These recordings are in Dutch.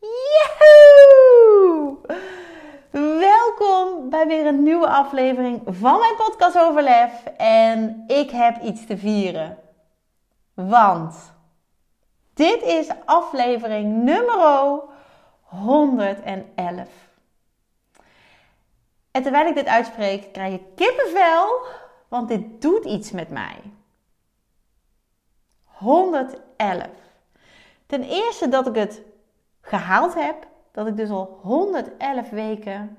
Yahoo! Welkom bij weer een nieuwe aflevering van mijn podcast over lef. En ik heb iets te vieren. Want dit is aflevering nummer 111. En terwijl ik dit uitspreek, krijg ik kippenvel, want dit doet iets met mij. 111. Ten eerste dat ik het gehaald heb, dat ik dus al 111 weken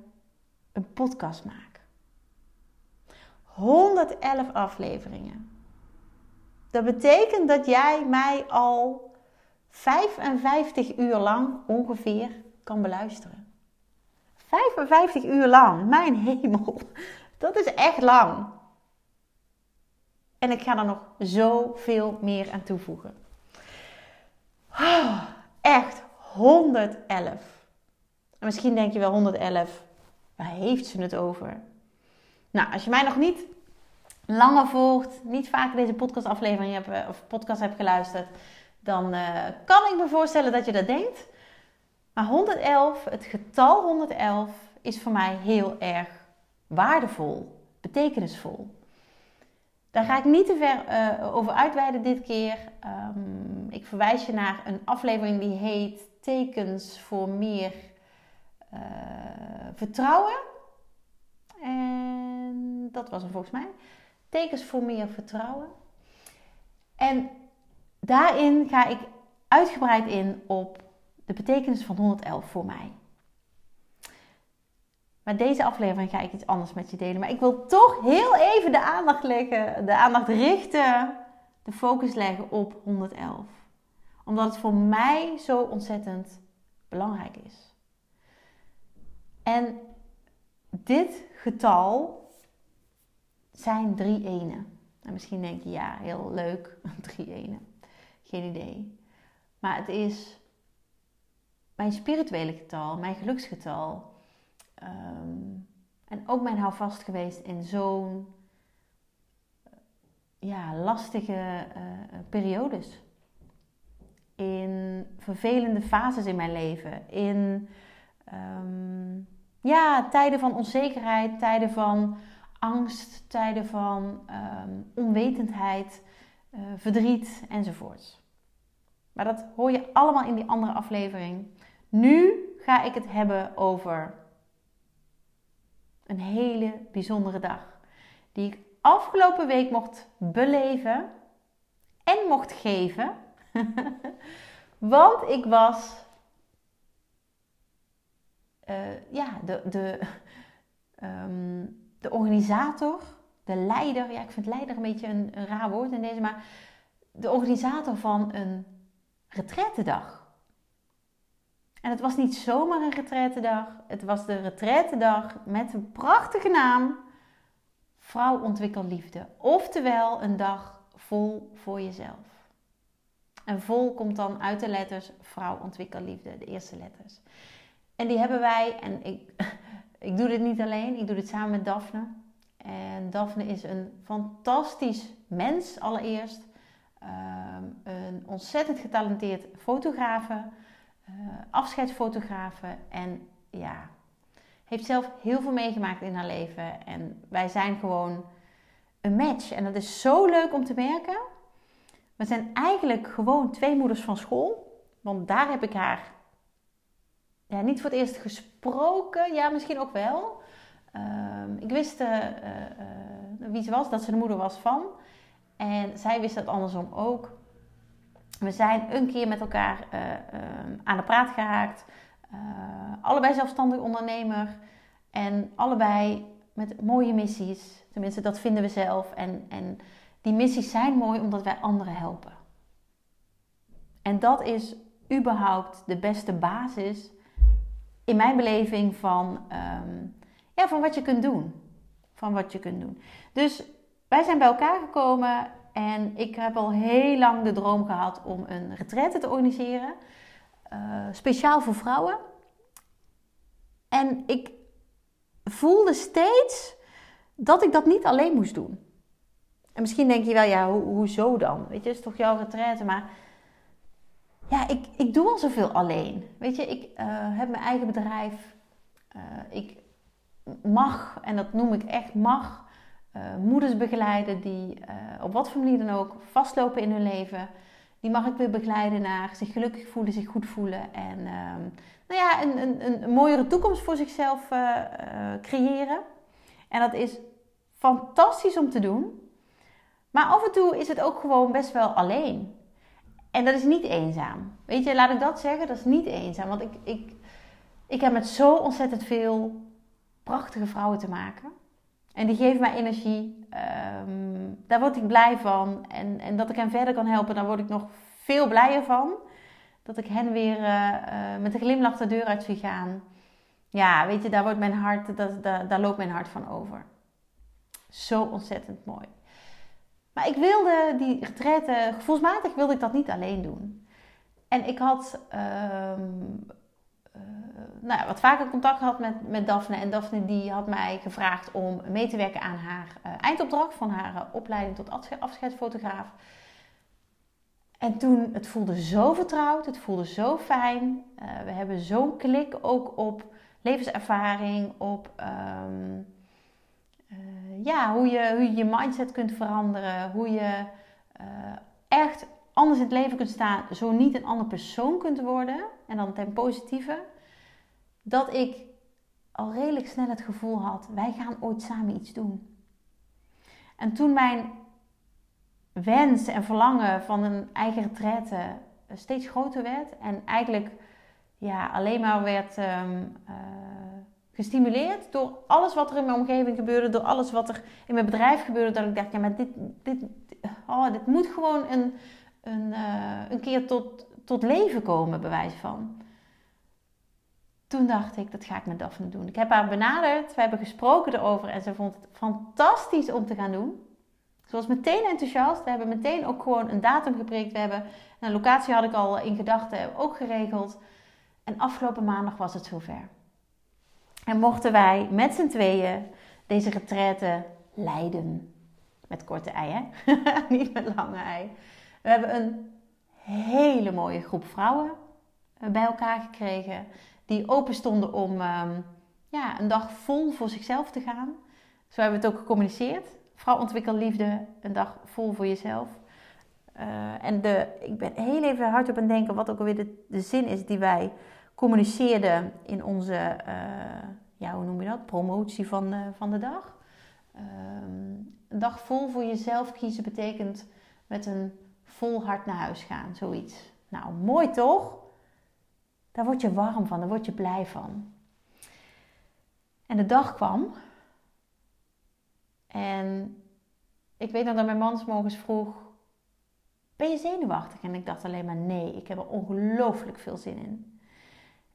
een podcast maak. 111 afleveringen. Dat betekent dat jij mij al 55 uur lang ongeveer kan beluisteren. 55 uur lang, mijn hemel, dat is echt lang. En ik ga er nog zoveel meer aan toevoegen. Oh, echt 111. En misschien denk je wel 111, waar heeft ze het over? Nou, als je mij nog niet langer volgt, niet vaker deze podcastaflevering hebt, eh, of podcast hebt geluisterd, dan uh, kan ik me voorstellen dat je dat denkt. Maar 111, het getal 111, is voor mij heel erg waardevol, betekenisvol. Daar ga ik niet te ver uh, over uitweiden dit keer. Um, ik verwijs je naar een aflevering die heet Tekens voor meer uh, vertrouwen. En dat was hem volgens mij. Tekens voor meer vertrouwen. En daarin ga ik uitgebreid in op de betekenis van 111 voor mij. Maar deze aflevering ga ik iets anders met je delen. Maar ik wil toch heel even de aandacht leggen, de aandacht richten, de focus leggen op 111. Omdat het voor mij zo ontzettend belangrijk is. En dit getal zijn drie enen. En misschien denk je, ja, heel leuk, drie enen. Geen idee. Maar het is mijn spirituele getal, mijn geluksgetal. Um, en ook mijn houvast geweest in zo'n ja, lastige uh, periodes. In vervelende fases in mijn leven. In um, ja, tijden van onzekerheid, tijden van angst, tijden van um, onwetendheid, uh, verdriet enzovoorts. Maar dat hoor je allemaal in die andere aflevering. Nu ga ik het hebben over een hele bijzondere dag. Die ik afgelopen week mocht beleven en mocht geven. Want ik was uh, ja, de, de, um, de organisator, de leider. Ja, ik vind leider een beetje een, raar woord in deze, maar de organisator van een retrettedag. En het was niet zomaar een retrettedag. Het was de retrettedag met een prachtige naam. Vrouw ontwikkel liefde. Oftewel een dag vol voor jezelf. En vol komt dan uit de letters vrouw ontwikkel liefde, de eerste letters. En die hebben wij, en ik, ik doe dit niet alleen, ik doe dit samen met Daphne. En Daphne is een fantastisch mens allereerst. Ehm, een ontzettend getalenteerd fotografe uh, afscheidsfotografen. En ja, heeft zelf heel veel meegemaakt in haar leven. En wij zijn gewoon een match. En dat is zo leuk om te merken. We zijn eigenlijk gewoon twee moeders van school. Want daar heb ik haar ja, niet voor het eerst gesproken. Ja, misschien ook wel. Uh, ik wist uh, uh, wie ze was, dat ze de moeder was van. En zij wist dat andersom ook. We zijn een keer met elkaar uh, uh, aan de praat geraakt. Uh, allebei zelfstandig ondernemer. En allebei met mooie missies. Tenminste, dat vinden we zelf. En, en die missies zijn mooi omdat wij anderen helpen. En dat is überhaupt de beste basis in mijn beleving van, ehm, ja, van wat je kunt doen. Van wat je kunt doen. Dus wij zijn bij elkaar gekomen en ik heb al heel lang de droom gehad om een retraite te organiseren. Uh, speciaal voor vrouwen. En ik voelde steeds dat ik dat niet alleen moest doen. En misschien denk je wel, ja, ho hoezo dan? Weet je, het is toch jouw retraite? Maar ja, ik, ik doe al zoveel alleen. Weet je, ik uh, heb mijn eigen bedrijf. Uh, ik mag, en dat noem ik echt mag, uh, moeders begeleiden die op wat voor manier dan ook vastlopen in hun leven. Die mag ik weer begeleiden naar zich gelukkig voelen, zich goed voelen en ehm, nou ja, een, een, een mooiere toekomst voor zichzelf creëren. En dat is fantastisch om te doen. Maar af en toe is het ook gewoon best wel alleen. En dat is niet eenzaam. Weet je, laat ik dat zeggen, dat is niet eenzaam. Want ik, ik, ik heb met zo ontzettend veel prachtige vrouwen te maken. En die geven mij energie. Ehm, daar word ik blij van. En, en dat ik hen verder kan helpen, daar word ik nog veel blijer van. Dat ik hen weer uh, uh, met een glimlach de deur uit zie gaan. Ja, weet je, daar, wordt mijn hart, dat, daar, loopt mijn hart van over. Zo ontzettend mooi. Maar ik wilde die retraite, gevoelsmatig wilde ik dat niet alleen doen. En ik had uh, nou ja, wat vaker contact gehad met, met Daphne. En Daphne die had mij gevraagd om mee te werken aan haar uh, eindopdracht van haar uh, opleiding tot afscheidsfotograaf. En toen, het voelde zo vertrouwd, het voelde zo fijn. we hebben zo'n klik ook op levenservaring, op um, ja, hoe, je, hoe je je mindset kunt veranderen, hoe je echt anders in het leven kunt staan, zo niet een andere persoon kunt worden, en dan ten positieve, dat ik al redelijk snel het gevoel had, wij gaan ooit samen iets doen. En toen mijn wens en verlangen van een eigen retraite steeds groter werd en eigenlijk ja, alleen maar werd um, uh, gestimuleerd door alles wat er in mijn omgeving gebeurde, door alles wat er in mijn bedrijf gebeurde, dat ik dacht, ja, maar dit, dit, oh, dit moet gewoon een, een, uh, een keer tot, tot leven komen, bewijs van. Toen dacht ik, dat ga ik met Daphne doen. Ik heb haar benaderd, we hebben gesproken erover en ze vond het fantastisch om te gaan doen. Ze was meteen enthousiast. We hebben meteen ook gewoon een datum geprikt. We hebben een locatie had ik al in gedachten ook geregeld. En afgelopen maandag was het zover. En mochten wij met z'n tweeën deze retraite leiden. Met korte ei, hè? Niet met lange ei. We hebben een hele mooie groep vrouwen eh, bij elkaar gekregen. Die open stonden om um, ja, een dag vol voor zichzelf te gaan. Zo hebben we het ook gecommuniceerd. Vrouw ontwikkel liefde, een dag vol voor jezelf. Uh, en de, ik ben heel even hard op aan denken wat ook alweer de, de zin is die wij communiceerden in onze, uh, ja, hoe noem je dat, promotie van de, van de dag. Um, een dag vol voor jezelf kiezen betekent met een vol hart naar huis gaan, zoiets. Nou, mooi toch? Daar word je warm van, daar word je blij van. En de dag kwam. En ik weet nog dat mijn man morgens vroeg: Ben je zenuwachtig? En ik dacht alleen maar: Nee, ik heb er ongelooflijk veel zin in.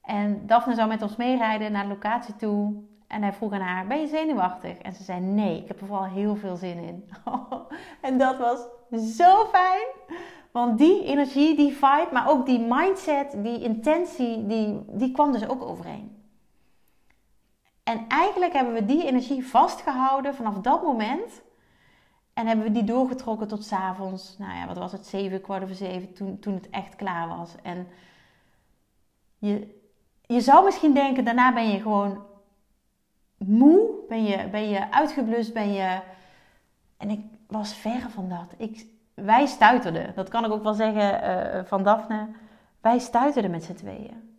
En Daphne zou met ons meerijden naar de locatie toe. En hij vroeg aan haar, ben je zenuwachtig? En ze zei, nee, ik heb er vooral heel veel zin in. en dat was zo fijn. Want die energie, die vibe, maar ook die mindset, die intentie, die, die kwam dus ook overeen. En eigenlijk hebben we die energie vastgehouden vanaf dat moment. En hebben we die doorgetrokken tot s'avonds, nou ja, wat was het, zeven, kwart over zeven, toen, toen het echt klaar was. En je, je zou misschien denken, daarna ben je gewoon moe, ben je, ben je uitgeblust, ben je... En ik was ver van dat. Ik, wij stuiterden, dat kan ik ook wel zeggen uh, van Daphne. Wij stuiterden met z'n tweeën.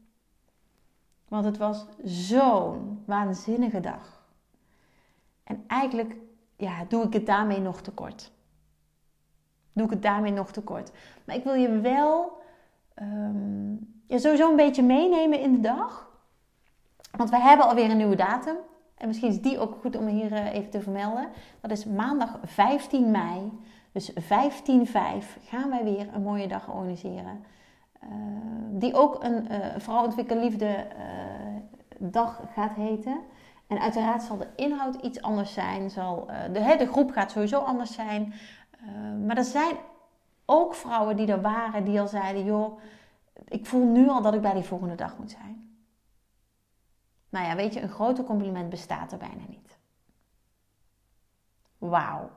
Want het was zo'n waanzinnige dag. En eigenlijk ja, doe ik het daarmee nog tekort. Doe ik het daarmee nog tekort. Maar ik wil je wel um, sowieso een beetje meenemen in de dag. Want we hebben alweer een nieuwe datum. En misschien is die ook goed om hier eh, even te vermelden. Dat is maandag 15 mei Dus 15-5 gaan wij weer een mooie dag organiseren. Uh, die ook een uh, Vrouw Ontwikkel Liefde dag gaat heten. En uiteraard zal de inhoud iets anders zijn. Zal, de, de groep gaat sowieso anders zijn. maar er zijn ook vrouwen die er waren die al zeiden: joh, ik voel nu al dat ik bij die volgende dag moet zijn. Nou ja, weet je, een groter compliment bestaat er bijna niet. Wauw.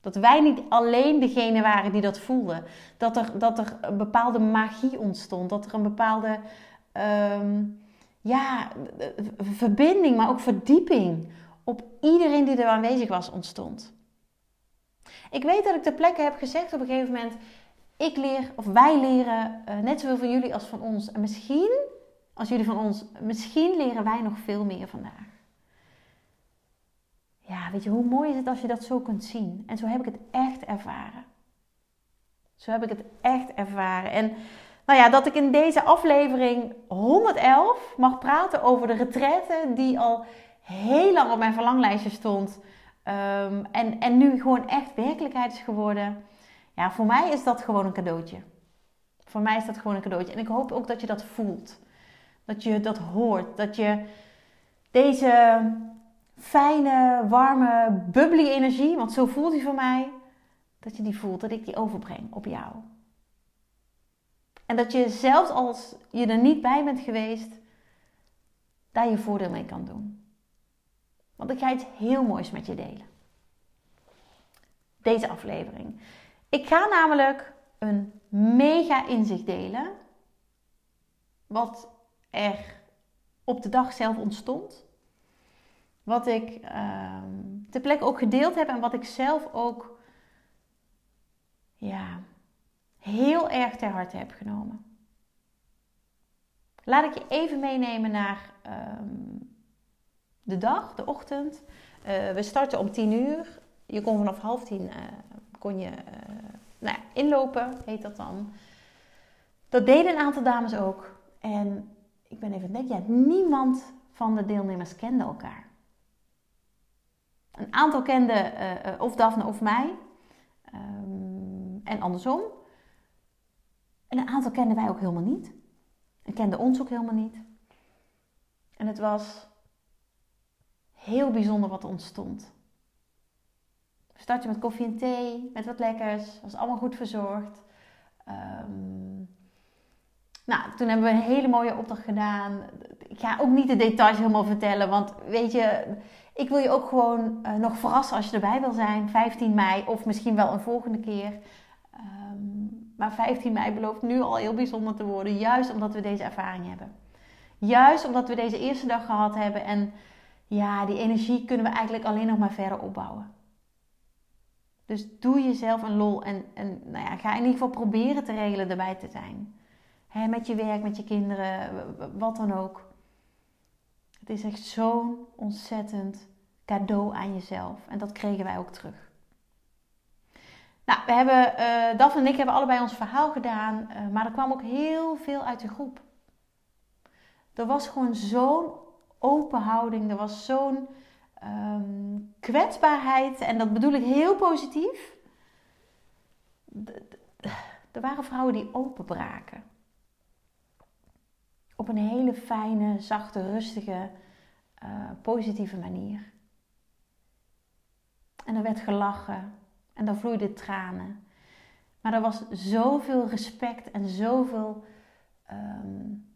Dat wij niet alleen degene waren die dat voelden. Dat er, dat er een bepaalde magie ontstond. Dat er een bepaalde um, ja, verbinding, maar ook verdieping op iedereen die er aanwezig was ontstond. Ik weet dat ik ter plekke heb gezegd op een gegeven moment: ik leer, of wij leren uh, net zoveel van jullie als van ons. En misschien, als jullie van ons, misschien leren wij nog veel meer vandaag. Ja, weet je, hoe mooi is het als je dat zo kunt zien? En zo heb ik het echt ervaren. Zo heb ik het echt ervaren. En nou ja, dat ik in deze aflevering 111 mag praten over de retraite die al heel lang op mijn verlanglijstje stond. Um, en, en nu gewoon echt werkelijkheid is geworden. Ja, voor mij is dat gewoon een cadeautje. Voor mij is dat gewoon een cadeautje. En ik hoop ook dat je dat voelt. Dat je dat hoort. Dat je deze fijne, warme, bubbly energie, want zo voelt hij voor mij, dat je die voelt, dat ik die overbreng op jou. En dat je zelfs als je er niet bij bent geweest, daar je voordeel mee kan doen. Want ik ga iets heel moois met je delen. Deze aflevering. Ik ga namelijk een mega inzicht delen. Wat er op de dag zelf ontstond. Wat ik uh, ter plekke ook gedeeld heb en wat ik zelf ook ja, heel erg ter harte heb genomen. Laat ik je even meenemen naar ehm, de dag, de ochtend. Uh, we starten om 10 uur. Je kon vanaf half tien uh, kon je, uh, nou ja, inlopen, heet dat dan. Dat deden een aantal dames ook. En ik ben even denk, ja, niemand van de deelnemers kende elkaar. Een aantal kende uh, of Daphne of mij. Um, en andersom. En een aantal kenden wij ook helemaal niet. En kenden ons ook helemaal niet. En het was heel bijzonder wat er ontstond. We starten met koffie en thee, met wat lekkers. Was allemaal goed verzorgd. Um, nou, toen hebben we een hele mooie opdracht gedaan. Ik ga ook niet de details helemaal vertellen, want weet je, ik wil je ook gewoon uh, nog verrassen als je erbij wil zijn. 15 mei of misschien wel een volgende keer. Um, maar 15 mei belooft nu al heel bijzonder te worden, juist omdat we deze ervaring hebben. Juist omdat we deze eerste dag gehad hebben en ja, die energie kunnen we eigenlijk alleen nog maar verder opbouwen. Dus doe jezelf een lol en, en nou ja, ga in ieder geval proberen te regelen erbij te zijn. Met je werk, met je kinderen, wat dan ook. Het is echt zo'n ontzettend cadeau aan jezelf. En dat kregen wij ook terug. Nou, we hebben, uh, Daphne en ik hebben allebei ons verhaal gedaan. Uh, maar er kwam ook heel veel uit de groep. Er was gewoon zo'n open houding. Er was zo'n um, kwetsbaarheid. En dat bedoel ik heel positief. Er waren vrouwen die openbraken op een hele fijne, zachte, rustige, uh, positieve manier. En er werd gelachen en er vloeiden tranen. Maar er was zoveel respect en zoveel um,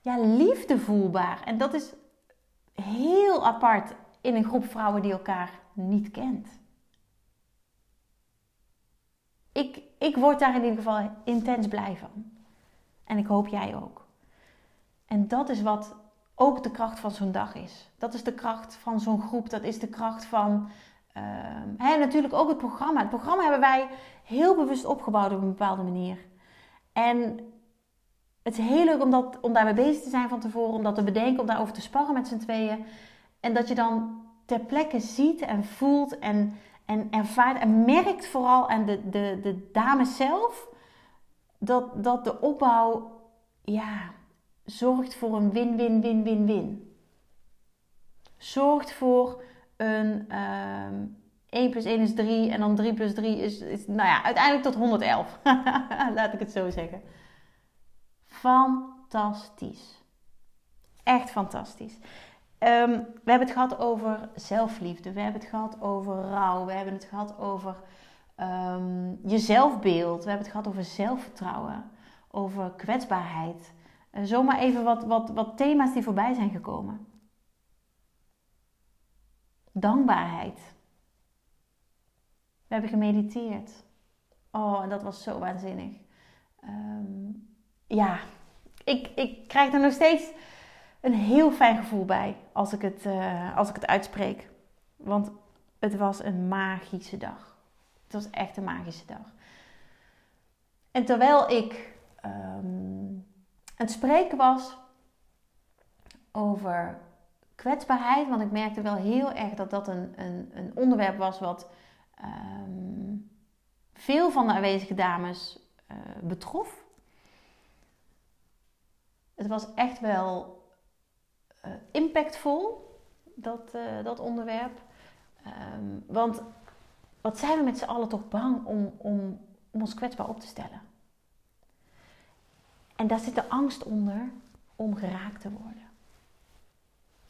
ja, liefde voelbaar. En dat is heel apart in een groep vrouwen die elkaar niet kent. Ik, ik word daar in ieder geval intens blij van. En ik hoop jij ook. En dat is wat ook de kracht van zo'n dag is. Dat is de kracht van zo'n groep. Dat is de kracht van. Uh, natuurlijk ook het programma. Het programma hebben wij heel bewust opgebouwd op een bepaalde manier. En het is heel leuk om, dat, om daarmee bezig te zijn van tevoren, om dat te bedenken, om daarover te sparren met z'n tweeën. En dat je dan ter plekke ziet en voelt en, en ervaart en merkt vooral aan de, de, de dames zelf dat, dat de opbouw, ja, zorgt voor een win-win-win-win-win. Zorgt voor een, uh, 1 plus 1 is 3 en dan 3 plus 3 is, is nou ja, uiteindelijk tot 111. Laat ik het zo zeggen. Fantastisch. Echt fantastisch. Um, we hebben het gehad over zelfliefde. We hebben het gehad over rouw. We hebben het gehad over um, je zelfbeeld. We hebben het gehad over zelfvertrouwen. Over kwetsbaarheid. Zomaar even wat, wat, wat thema's die voorbij zijn gekomen. Dankbaarheid. We hebben gemediteerd. Oh, en dat was zo waanzinnig. Um, ja, ik, ik krijg er nog steeds een heel fijn gevoel bij als ik het, uh, als ik het uitspreek. Want het was een magische dag. Het was echt een magische dag. En terwijl ik aan het spreken was over kwetsbaarheid, want ik merkte wel heel erg dat dat een, een, een onderwerp was wat um, veel van de aanwezige dames uh, betrof. Het was echt wel uh, impactvol, dat, uh, dat onderwerp. Um, want wat zijn we met z'n allen toch bang om, om, om ons kwetsbaar op te stellen? En daar zit de angst onder om geraakt te worden.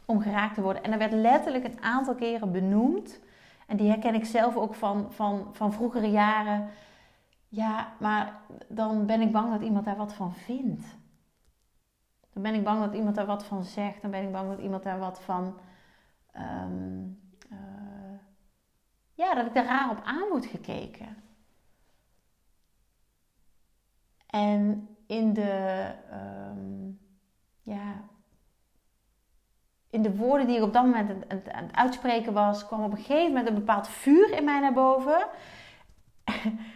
Om geraakt te worden. En er werd letterlijk een aantal keren benoemd. En die herken ik zelf ook van, van, van vroegere jaren. Ja, maar dan ben ik bang dat iemand daar wat van vindt. Dan ben ik bang dat iemand daar wat van zegt. Dan ben ik bang dat iemand daar wat van. Um, uh, ja, dat ik daar raar op aan moet gekeken. En in de. Um, ja. In de woorden die ik op dat moment aan het, aan het uitspreken was, kwam op een gegeven moment een bepaald vuur in mij naar boven.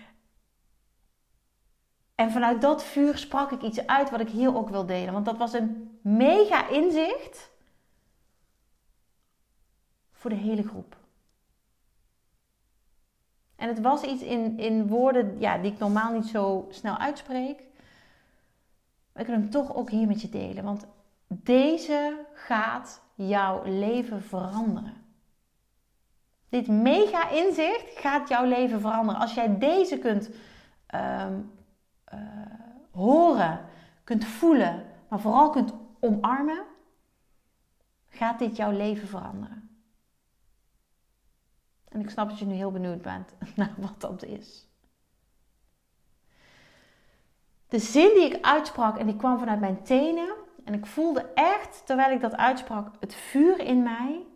En vanuit dat vuur sprak ik iets uit wat ik hier ook wil delen. Want dat was een mega inzicht voor de hele groep. En het was iets in, in woorden ja, die ik normaal niet zo snel uitspreek. Maar ik wil hem toch ook hier met je delen. Want deze gaat jouw leven veranderen. Dit mega inzicht gaat jouw leven veranderen. Als jij deze kunt um, uh, horen, kunt voelen, maar vooral kunt omarmen, gaat dit jouw leven veranderen. En ik snap dat je nu heel benieuwd bent naar wat dat is. De zin die ik uitsprak en die kwam vanuit mijn tenen. En ik voelde echt, terwijl ik dat uitsprak, het vuur in mij.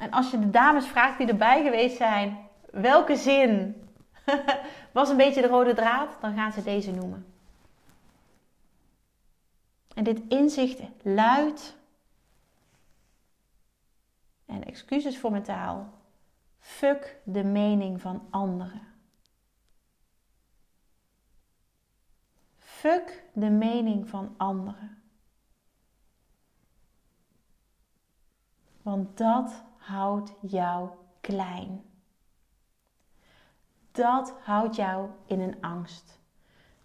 En als je de dames vraagt die erbij geweest zijn, welke zin was een beetje de rode draad, dan gaan ze deze noemen. En dit inzicht luidt, en excuses voor mijn taal, fuck de mening van anderen. Fuck de mening van anderen. Want dat houdt jou klein dat houdt jou in een angst.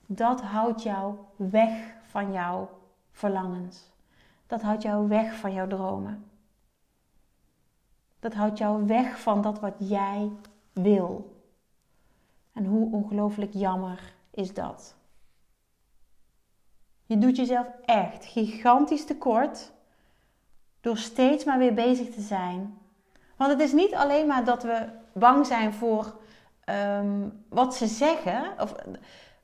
Dat houdt jou weg van jouw verlangens. Dat houdt jou weg van jouw dromen. Dat houdt jou weg van dat wat jij wil. En hoe ongelooflijk jammer is dat? Je doet jezelf echt gigantisch tekort door steeds maar weer bezig te zijn. Want het is niet alleen maar dat we bang zijn voor um, wat ze zeggen, of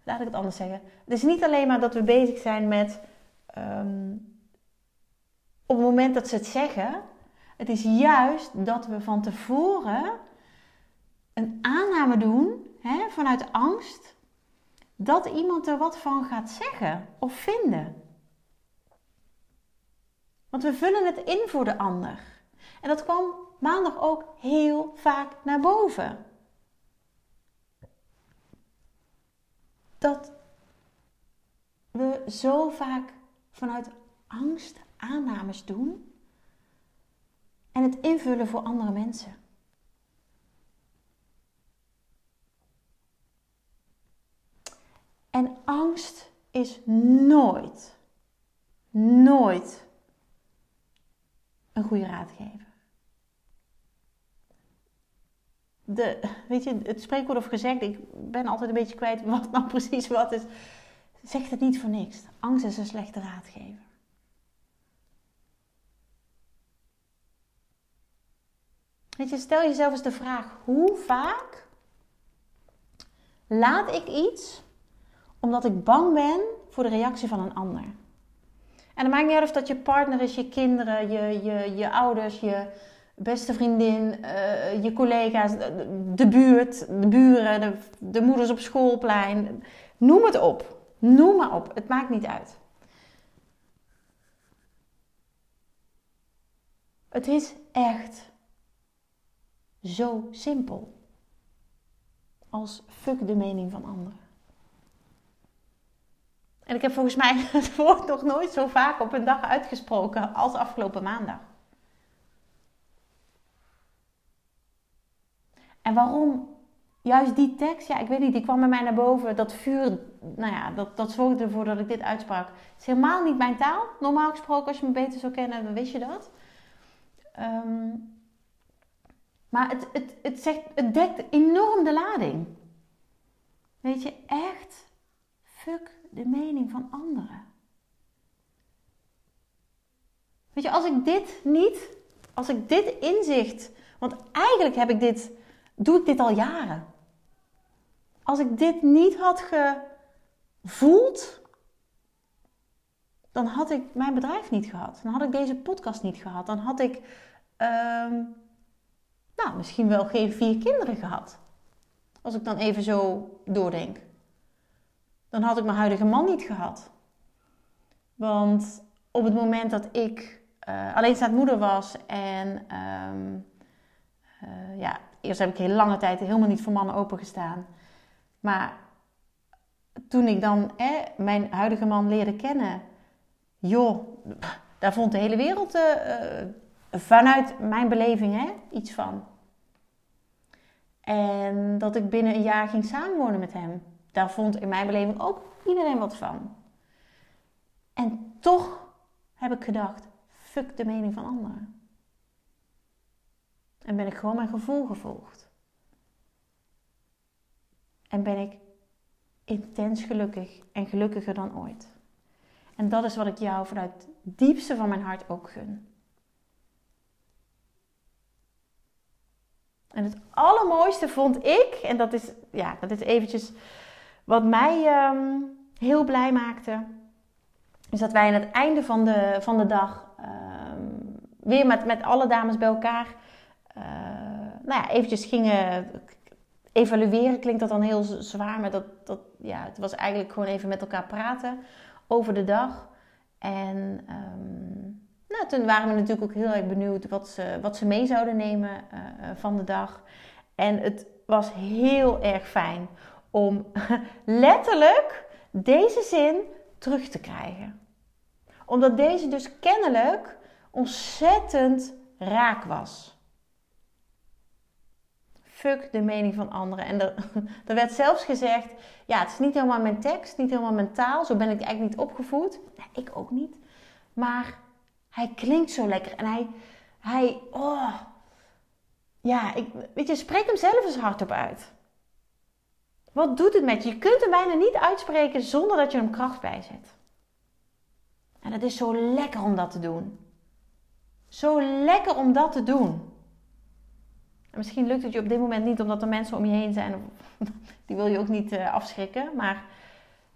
laat ik het anders zeggen. Het is niet alleen maar dat we bezig zijn met um, op het moment dat ze het zeggen. Het is juist dat we van tevoren een aanname doen hè, vanuit angst dat iemand er wat van gaat zeggen of vinden. Want we vullen het in voor de ander. En dat kwam maandag ook heel vaak naar boven. dat we zo vaak vanuit angst aannames doen en het invullen voor andere mensen. En angst is nooit, nooit een goede raadgever. de, weet je, het spreekwoord of gezegd, ik ben altijd een beetje kwijt wat nou precies wat is. Zegt het niet voor niks. Angst is een slechte raadgever. Weet je, stel jezelf eens de vraag: hoe vaak laat ik iets omdat ik bang ben voor de reactie van een ander? En het maakt niet uit of dat je partner is, je kinderen, je, je, je ouders, je beste vriendin, uh, je collega's, de, buurt, de buren, de, de moeders op schoolplein. Noem het op. Noem maar op. Het maakt niet uit. Het is echt zo simpel als fuck de mening van anderen. En ik heb volgens mij het woord nog nooit zo vaak op een dag uitgesproken als afgelopen maandag. En waarom juist die tekst? Ja, ik weet niet, die kwam bij mij naar boven. Dat vuur, nou ja, dat, dat zorgde ervoor dat ik dit uitsprak. Het is helemaal niet mijn taal. Normaal gesproken, als je me beter zou kennen, dan wist je dat. Ehm, maar het, het, het, zegt, het dekt enorm de lading. Weet je, echt, fuck de mening van anderen. Weet je, als ik dit niet, als ik dit inzicht, want eigenlijk heb ik dit, doe ik dit al jaren. Als ik dit niet had gevoeld, dan had ik mijn bedrijf niet gehad. Dan had ik deze podcast niet gehad. Dan had ik ehm, nou, misschien wel geen vier kinderen gehad. Als ik dan even zo doordenk. Dan had ik mijn huidige man niet gehad. Want op het moment dat ik uh, alleenstaand moeder was en ehm, eh, ja, eerst heb ik heel lange tijd helemaal niet voor mannen opengestaan. Maar toen ik dan mijn huidige man leerde kennen, joh, daar vond de hele wereld uh, vanuit mijn beleving hè, iets van. En dat ik binnen een jaar ging samenwonen met hem. Daar vond in mijn beleving ook iedereen wat van. En toch heb ik gedacht: fuck de mening van anderen. En ben ik gewoon mijn gevoel gevolgd. En ben ik intens gelukkig en gelukkiger dan ooit. En dat is wat ik jou vanuit het diepste van mijn hart ook gun. En het allermooiste vond ik, en dat is, ja, dat is eventjes wat mij ehm, heel blij maakte, is dat wij aan het einde van de, van de dag ehm, weer met, met alle dames bij elkaar, uh, nou ja, eventjes gingen evalueren. Klinkt dat dan heel zwaar, maar dat, dat, ja, het was eigenlijk gewoon even met elkaar praten over de dag. En um, nou, toen waren we natuurlijk ook heel erg benieuwd wat ze, wat ze mee zouden nemen uh, van de dag. En het was heel erg fijn om letterlijk deze zin terug te krijgen. Omdat deze dus kennelijk ontzettend raak was. Fuck de mening van anderen. En er, er, werd zelfs gezegd: ja, het is niet helemaal mijn tekst, niet helemaal mijn taal. Zo ben ik eigenlijk niet opgevoed. Nee, ik ook niet. Maar hij klinkt zo lekker. En hij, hij, oh. Ja, ik, weet je, spreek hem zelf eens hardop uit. Wat doet het met je? Je kunt hem bijna niet uitspreken zonder dat je hem kracht bijzet. En het is zo lekker om dat te doen. Zo lekker om dat te doen. En misschien lukt het je op dit moment niet omdat er mensen om je heen zijn. Die wil je ook niet uh, afschrikken. Maar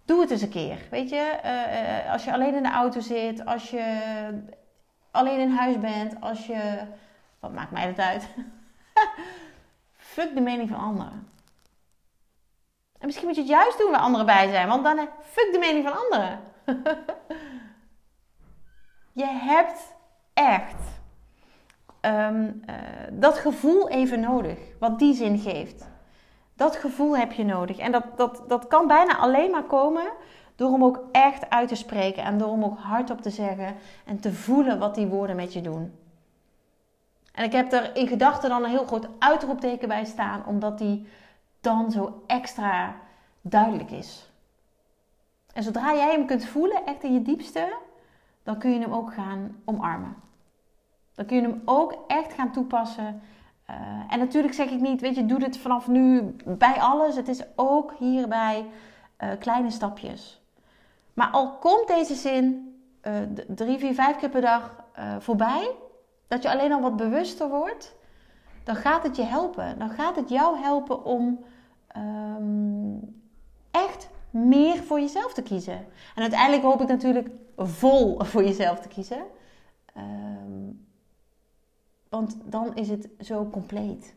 doe het eens een keer. Weet je, uh, als je alleen in de auto zit, als je alleen in huis bent, als je. Wat maakt mij dat uit? fuck de mening van anderen. En misschien moet je het juist doen waar anderen bij zijn, want dan fuck de mening van anderen. je hebt echt ehm, eh, dat gevoel even nodig, wat die zin geeft. Dat gevoel heb je nodig. En dat, dat, dat kan bijna alleen maar komen door hem ook echt uit te spreken en door hem ook hardop te zeggen en te voelen wat die woorden met je doen. En ik heb er in gedachten dan een heel groot uitroepteken bij staan, omdat die dan zo extra duidelijk is. En zodra jij hem kunt voelen, echt in je diepste, dan kun je hem ook gaan omarmen. Dan kun je hem ook echt gaan toepassen Eh, en natuurlijk zeg ik niet, weet je, doe dit vanaf nu bij alles. Het is ook hierbij uh, kleine stapjes. Maar al komt deze zin uh, drie, vier, vijf keer per dag voorbij, dat je alleen al wat bewuster wordt, dan gaat het je helpen. Dan gaat het jou helpen om um, echt meer voor jezelf te kiezen. En uiteindelijk hoop ik natuurlijk vol voor jezelf te kiezen. Um, want dan is het zo compleet.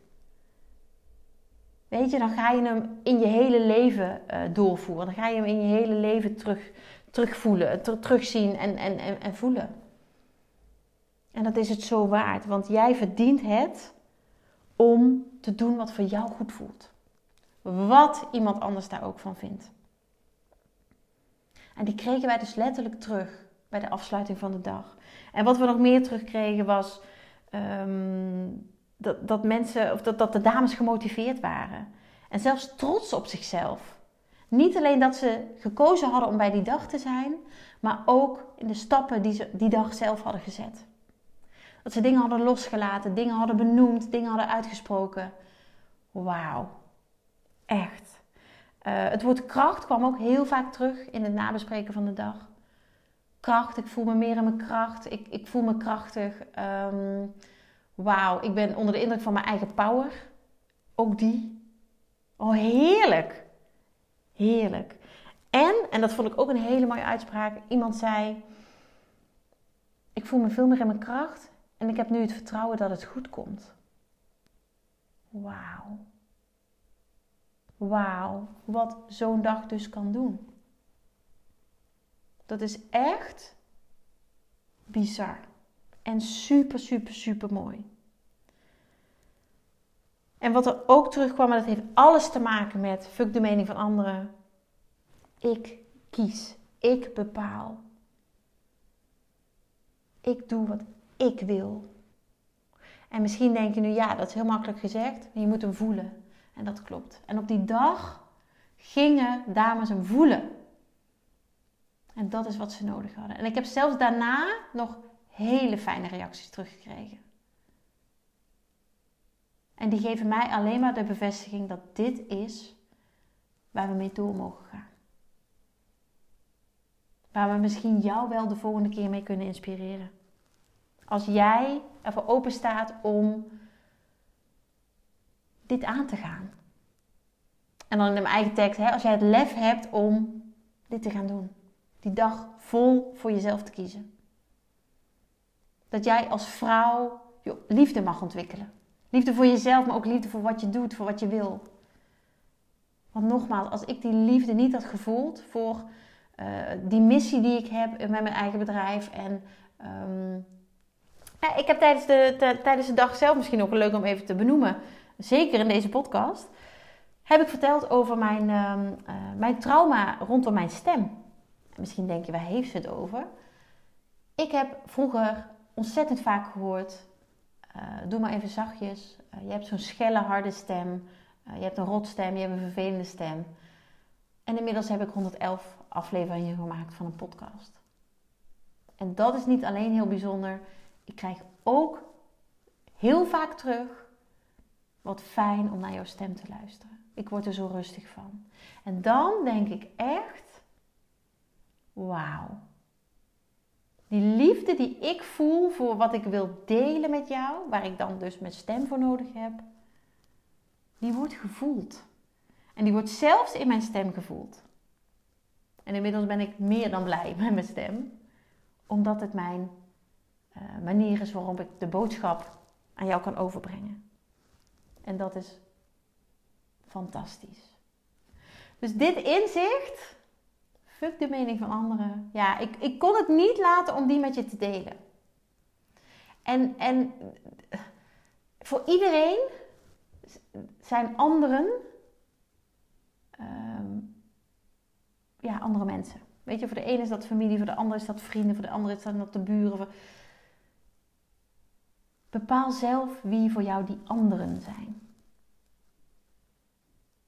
Weet je, dan ga je hem in je hele leven uh, doorvoeren. Dan ga je hem in je hele leven terug, terugvoelen, ter, terugzien en, en, en, en voelen. En dat is het zo waard, want jij verdient het om te doen wat voor jou goed voelt. Wat iemand anders daar ook van vindt. En die kregen wij dus letterlijk terug bij de afsluiting van de dag. En wat we nog meer terugkregen was Ehm, dat, dat mensen, of dat, dat de dames gemotiveerd waren. En zelfs trots op zichzelf. Niet alleen dat ze gekozen hadden om bij die dag te zijn, maar ook in de stappen die ze die dag zelf hadden gezet. Dat ze dingen hadden losgelaten, dingen hadden benoemd, dingen hadden uitgesproken. Wauw, echt. Uh, het woord kracht kwam ook heel vaak terug in het nabespreken van de dag kracht. Ik voel me meer in mijn kracht. Ik, ik voel me krachtig. Um, Wauw, ik ben onder de indruk van mijn eigen power. Ook die. Oh, heerlijk. Heerlijk. En, en dat vond ik ook een hele mooie uitspraak. Iemand zei: Ik voel me veel meer in mijn kracht. En ik heb nu het vertrouwen dat het goed komt. Wauw. Wauw, wat zo'n dag dus kan doen. Dat is echt bizar. En super, super, super mooi. En wat er ook terugkwam, en dat heeft alles te maken met fuck de mening van anderen. Ik kies. Ik bepaal. Ik doe wat ik wil. En misschien denk je nu, ja, dat is heel makkelijk gezegd, maar je moet hem voelen. En dat klopt. En op die dag gingen dames hem voelen. En dat is wat ze nodig hadden. En ik heb zelfs daarna nog hele fijne reacties teruggekregen. En die geven mij alleen maar de bevestiging dat dit is waar we mee door mogen gaan. Waar we misschien jou wel de volgende keer mee kunnen inspireren. Als jij ervoor open staat om dit aan te gaan. En dan in mijn eigen tekst, hè, als jij het lef hebt om dit te gaan doen die dag vol voor jezelf te kiezen. Dat jij als vrouw je liefde mag ontwikkelen. Liefde voor jezelf, maar ook liefde voor wat je doet, voor wat je wil. Want nogmaals, als ik die liefde niet had gevoeld voor uh, die missie die ik heb met mijn eigen bedrijf. En ja, ik heb tijdens de, tijdens de dag zelf misschien ook leuk om even te benoemen. Zeker in deze podcast. Heb ik verteld over mijn, um, uh, mijn trauma rondom mijn stem. Misschien denk je, waar heeft ze het over? Ik heb vroeger ontzettend vaak gehoord, uh, doe maar even zachtjes. Uh, je hebt zo'n schelle, harde stem. Je hebt een rotstem, je hebt een vervelende stem. En inmiddels heb ik 111 afleveringen gemaakt van een podcast. En dat is niet alleen heel bijzonder. Ik krijg ook heel vaak terug. Wat fijn om naar jouw stem te luisteren. Ik word er zo rustig van. En dan denk ik echt wauw. Die liefde die ik voel voor wat ik wil delen met jou, waar ik dan dus mijn stem voor nodig heb, die wordt gevoeld. En die wordt zelfs in mijn stem gevoeld. En inmiddels ben ik meer dan blij met mijn stem, omdat het mijn uh, manier is waarop ik de boodschap aan jou kan overbrengen. En dat is fantastisch. Dus dit inzicht Fuck de mening van anderen. Ja, ik, ik kon het niet laten om die met je te delen. En, en voor iedereen zijn anderen ehm, ja, andere mensen. Weet je, voor de ene is dat familie, voor de andere is dat vrienden, voor de andere is dat de buren. Bepaal zelf wie voor jou die anderen zijn.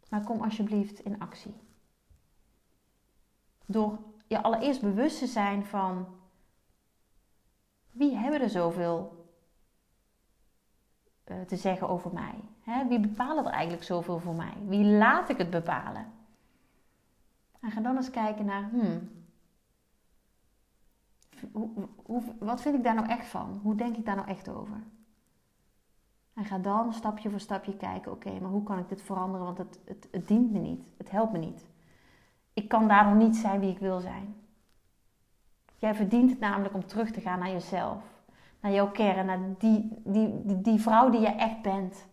Maar kom alsjeblieft in actie. Door je allereerst bewust te zijn van wie hebben er zoveel eh, te zeggen over mij? Wie bepaalt er eigenlijk zoveel voor mij? Wie laat ik het bepalen? En ga dan eens kijken naar, hmm, hoe, wat vind ik daar nou echt van? Hoe denk ik daar nou echt over? En ga dan stapje voor stapje kijken, oké, maar hoe kan ik dit veranderen? Want het, het, het dient me niet, het helpt me niet. Ik kan daardoor niet zijn wie ik wil zijn. Jij verdient het namelijk om terug te gaan naar jezelf. Naar jouw kern, naar die, die, die, die vrouw die je echt bent.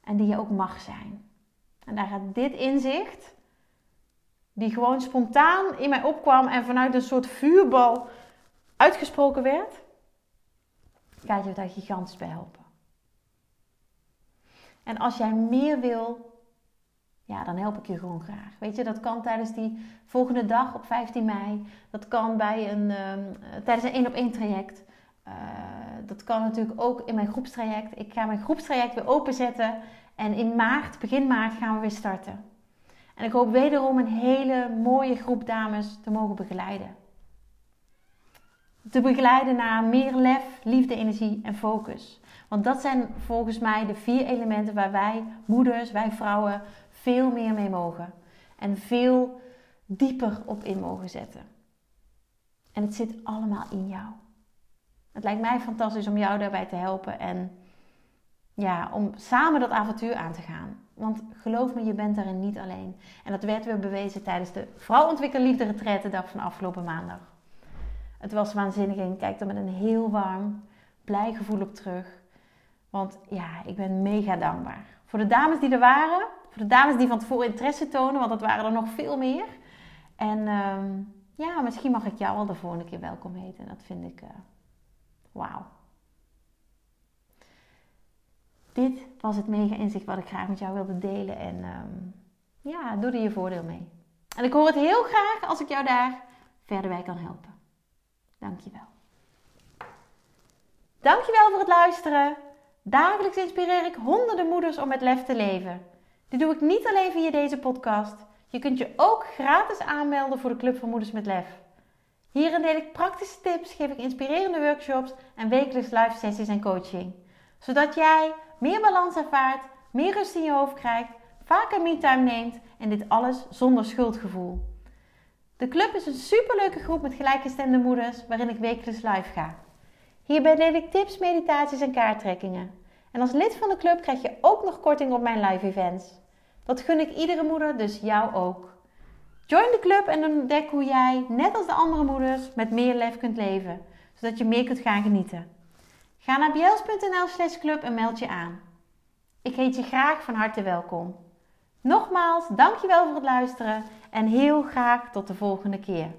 En die je ook mag zijn. En daar gaat dit inzicht, die gewoon spontaan in mij opkwam en vanuit een soort vuurbal uitgesproken werd, gaat je daar gigantisch bij helpen. En als jij meer wil, ja, dan help ik je gewoon graag. Weet je, dat kan tijdens die volgende dag op 15 mei. Dat kan bij een, um, tijdens een één op één traject. Uh, dat kan natuurlijk ook in mijn groepstraject. Ik ga mijn groepstraject weer openzetten. En in maart, begin maart, gaan we weer starten. En ik hoop wederom een hele mooie groep dames te mogen begeleiden. Te begeleiden naar meer lef, liefde, energie en focus. Want dat zijn volgens mij de vier elementen waar wij moeders, wij vrouwen, veel meer mee mogen. En veel dieper op in mogen zetten. En het zit allemaal in jou. Het lijkt mij fantastisch om jou daarbij te helpen en ja, om samen dat avontuur aan te gaan. Want geloof me, je bent daarin niet alleen. En dat werd weer bewezen tijdens de Vrouw Ontwikkel Liefde dag van afgelopen maandag. Het was waanzinnig en ik kijk er met een heel warm, blij gevoel op terug. Want ja, ik ben mega dankbaar. Voor de dames die er waren, voor de dames die van tevoren interesse tonen, want dat waren er nog veel meer. En uh, ja, misschien mag ik jou al de volgende keer welkom heten. Dat vind ik uh, wauw. Dit was het mega inzicht wat ik graag met jou wilde delen. En um, ja, doe er je voordeel mee. En ik hoor het heel graag als ik jou daar verder bij kan helpen. Dankjewel. Dankjewel voor het luisteren. Dagelijks inspireer ik honderden moeders om met lef te leven. Dit doe ik niet alleen via deze podcast. Je kunt je ook gratis aanmelden voor de Club van Moeders met Lef. Hierin deel ik praktische tips, geef ik inspirerende workshops en wekelijks live sessies en coaching. Zodat jij meer balans ervaart, meer rust in je hoofd krijgt, vaker me-time neemt en dit alles zonder schuldgevoel. De club is een superleuke groep met gelijkgestemde moeders waarin ik wekelijks live ga. Hierbij deel ik tips, meditaties en kaarttrekkingen. En als lid van de club krijg je ook nog korting op mijn live events. Dat gun ik iedere moeder, dus jou ook. Join de club en ontdek hoe jij, net als de andere moeders, met meer lef kunt leven, zodat je meer kunt gaan genieten. Ga naar bjels.nl slash club en meld je aan. Ik heet je graag van harte welkom. Nogmaals, dankjewel voor het luisteren en heel graag tot de volgende keer.